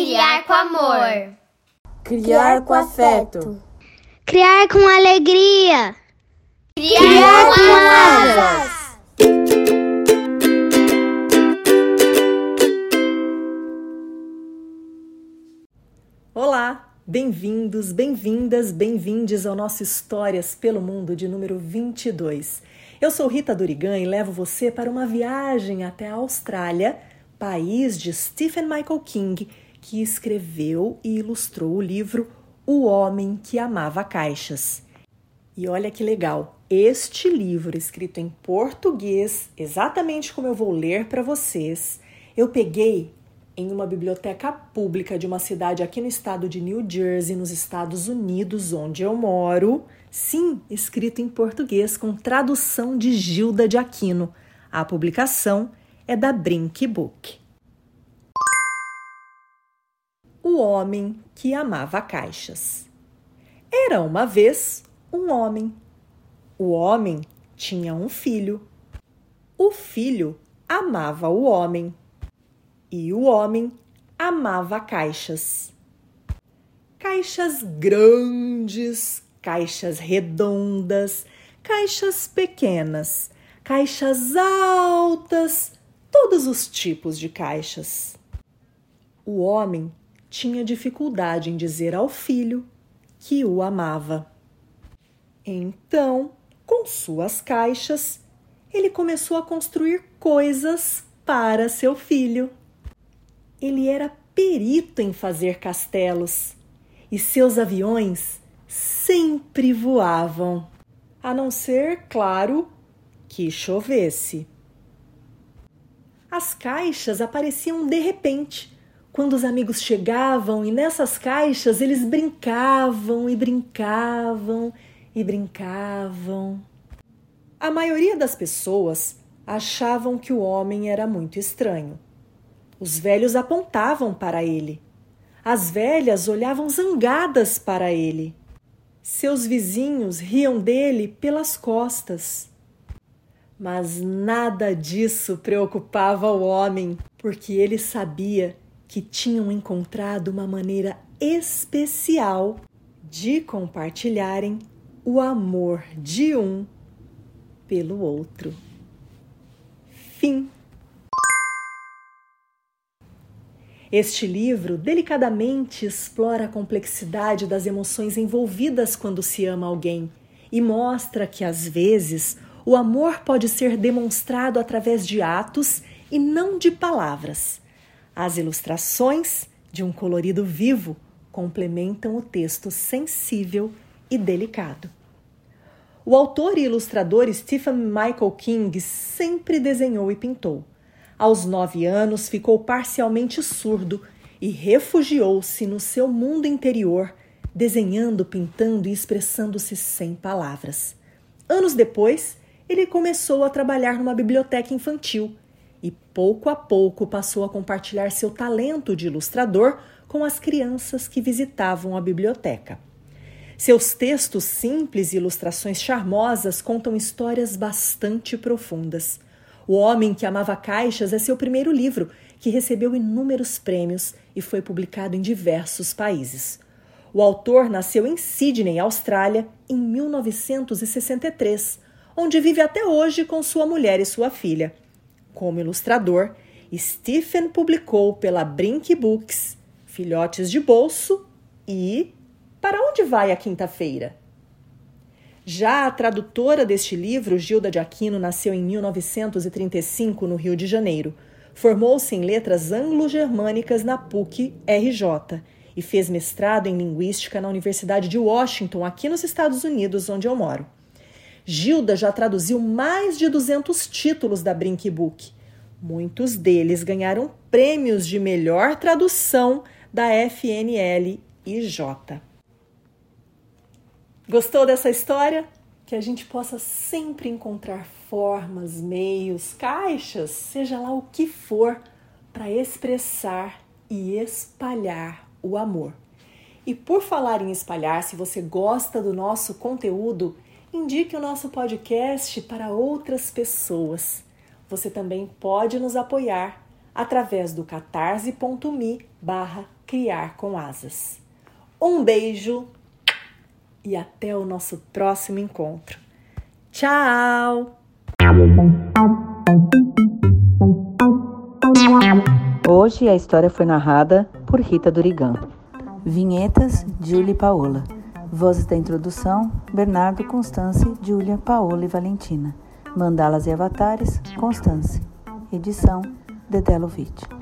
criar com amor. Criar com afeto. Criar com alegria. Criar, criar com asas. Olá, bem-vindos, bem-vindas, bem-vindes ao nosso Histórias pelo Mundo de número 22. Eu sou Rita Dorigan e levo você para uma viagem até a Austrália, país de Stephen Michael King, que escreveu e ilustrou o livro O Homem que Amava Caixas. E olha que legal, este livro, escrito em português, exatamente como eu vou ler para vocês, eu peguei em uma biblioteca pública de uma cidade aqui no estado de New Jersey, nos Estados Unidos, onde eu moro. Sim, escrito em português, com tradução de Gilda de Aquino. A publicação é da Brink Book. O homem que amava caixas. Era uma vez um homem. O homem tinha um filho. O filho amava o homem e o homem amava caixas. Caixas grandes, caixas redondas, caixas pequenas, caixas altas, todos os tipos de caixas. O homem tinha dificuldade em dizer ao filho que o amava. Então, com suas caixas, ele começou a construir coisas para seu filho. Ele era perito em fazer castelos e seus aviões sempre voavam, a não ser, claro, que chovesse. As caixas apareciam de repente, quando os amigos chegavam, e nessas caixas eles brincavam e brincavam e brincavam. A maioria das pessoas achavam que o homem era muito estranho. Os velhos apontavam para ele. As velhas olhavam zangadas para ele. Seus vizinhos riam dele pelas costas. Mas nada disso preocupava o homem, porque ele sabia que tinham encontrado uma maneira especial de compartilharem o amor de um pelo outro. Fim. Este livro delicadamente explora a complexidade das emoções envolvidas quando se ama alguém e mostra que, às vezes, o amor pode ser demonstrado através de atos e não de palavras. As ilustrações, de um colorido vivo, complementam o texto sensível e delicado. O autor e ilustrador Stephen Michael King sempre desenhou e pintou. Aos nove anos, ficou parcialmente surdo e refugiou-se no seu mundo interior, desenhando, pintando e expressando-se sem palavras. Anos depois, ele começou a trabalhar numa biblioteca infantil e, pouco a pouco, passou a compartilhar seu talento de ilustrador com as crianças que visitavam a biblioteca. Seus textos simples e ilustrações charmosas contam histórias bastante profundas. O Homem que Amava Caixas é seu primeiro livro, que recebeu inúmeros prêmios e foi publicado em diversos países. O autor nasceu em Sydney, Austrália, em 1963, onde vive até hoje com sua mulher e sua filha. Como ilustrador, Stephen publicou pela Brink Books Filhotes de Bolso e Para Onde Vai a Quinta-feira? Já a tradutora deste livro, Gilda de Aquino, nasceu em 1935 no Rio de Janeiro. Formou-se em letras anglo-germânicas na PUC RJ e fez mestrado em linguística na Universidade de Washington, aqui nos Estados Unidos, onde eu moro. Gilda já traduziu mais de 200 títulos da Brink Book. Muitos deles ganharam prêmios de melhor tradução da FNL e J. Gostou dessa história? Que a gente possa sempre encontrar formas, meios, caixas, seja lá o que for, para expressar e espalhar o amor. E por falar em espalhar, se você gosta do nosso conteúdo, indique o nosso podcast para outras pessoas. Você também pode nos apoiar através do catarse.me barra criar com asas. Um beijo e até o nosso próximo encontro. Tchau! Hoje a história foi narrada por Rita Durigan. Vinhetas, Julie Paola. Vozes da introdução, Bernardo, Constance, Júlia, Paola e Valentina. Mandalas e avatares, Constance. Edição, Dedé Lovitch.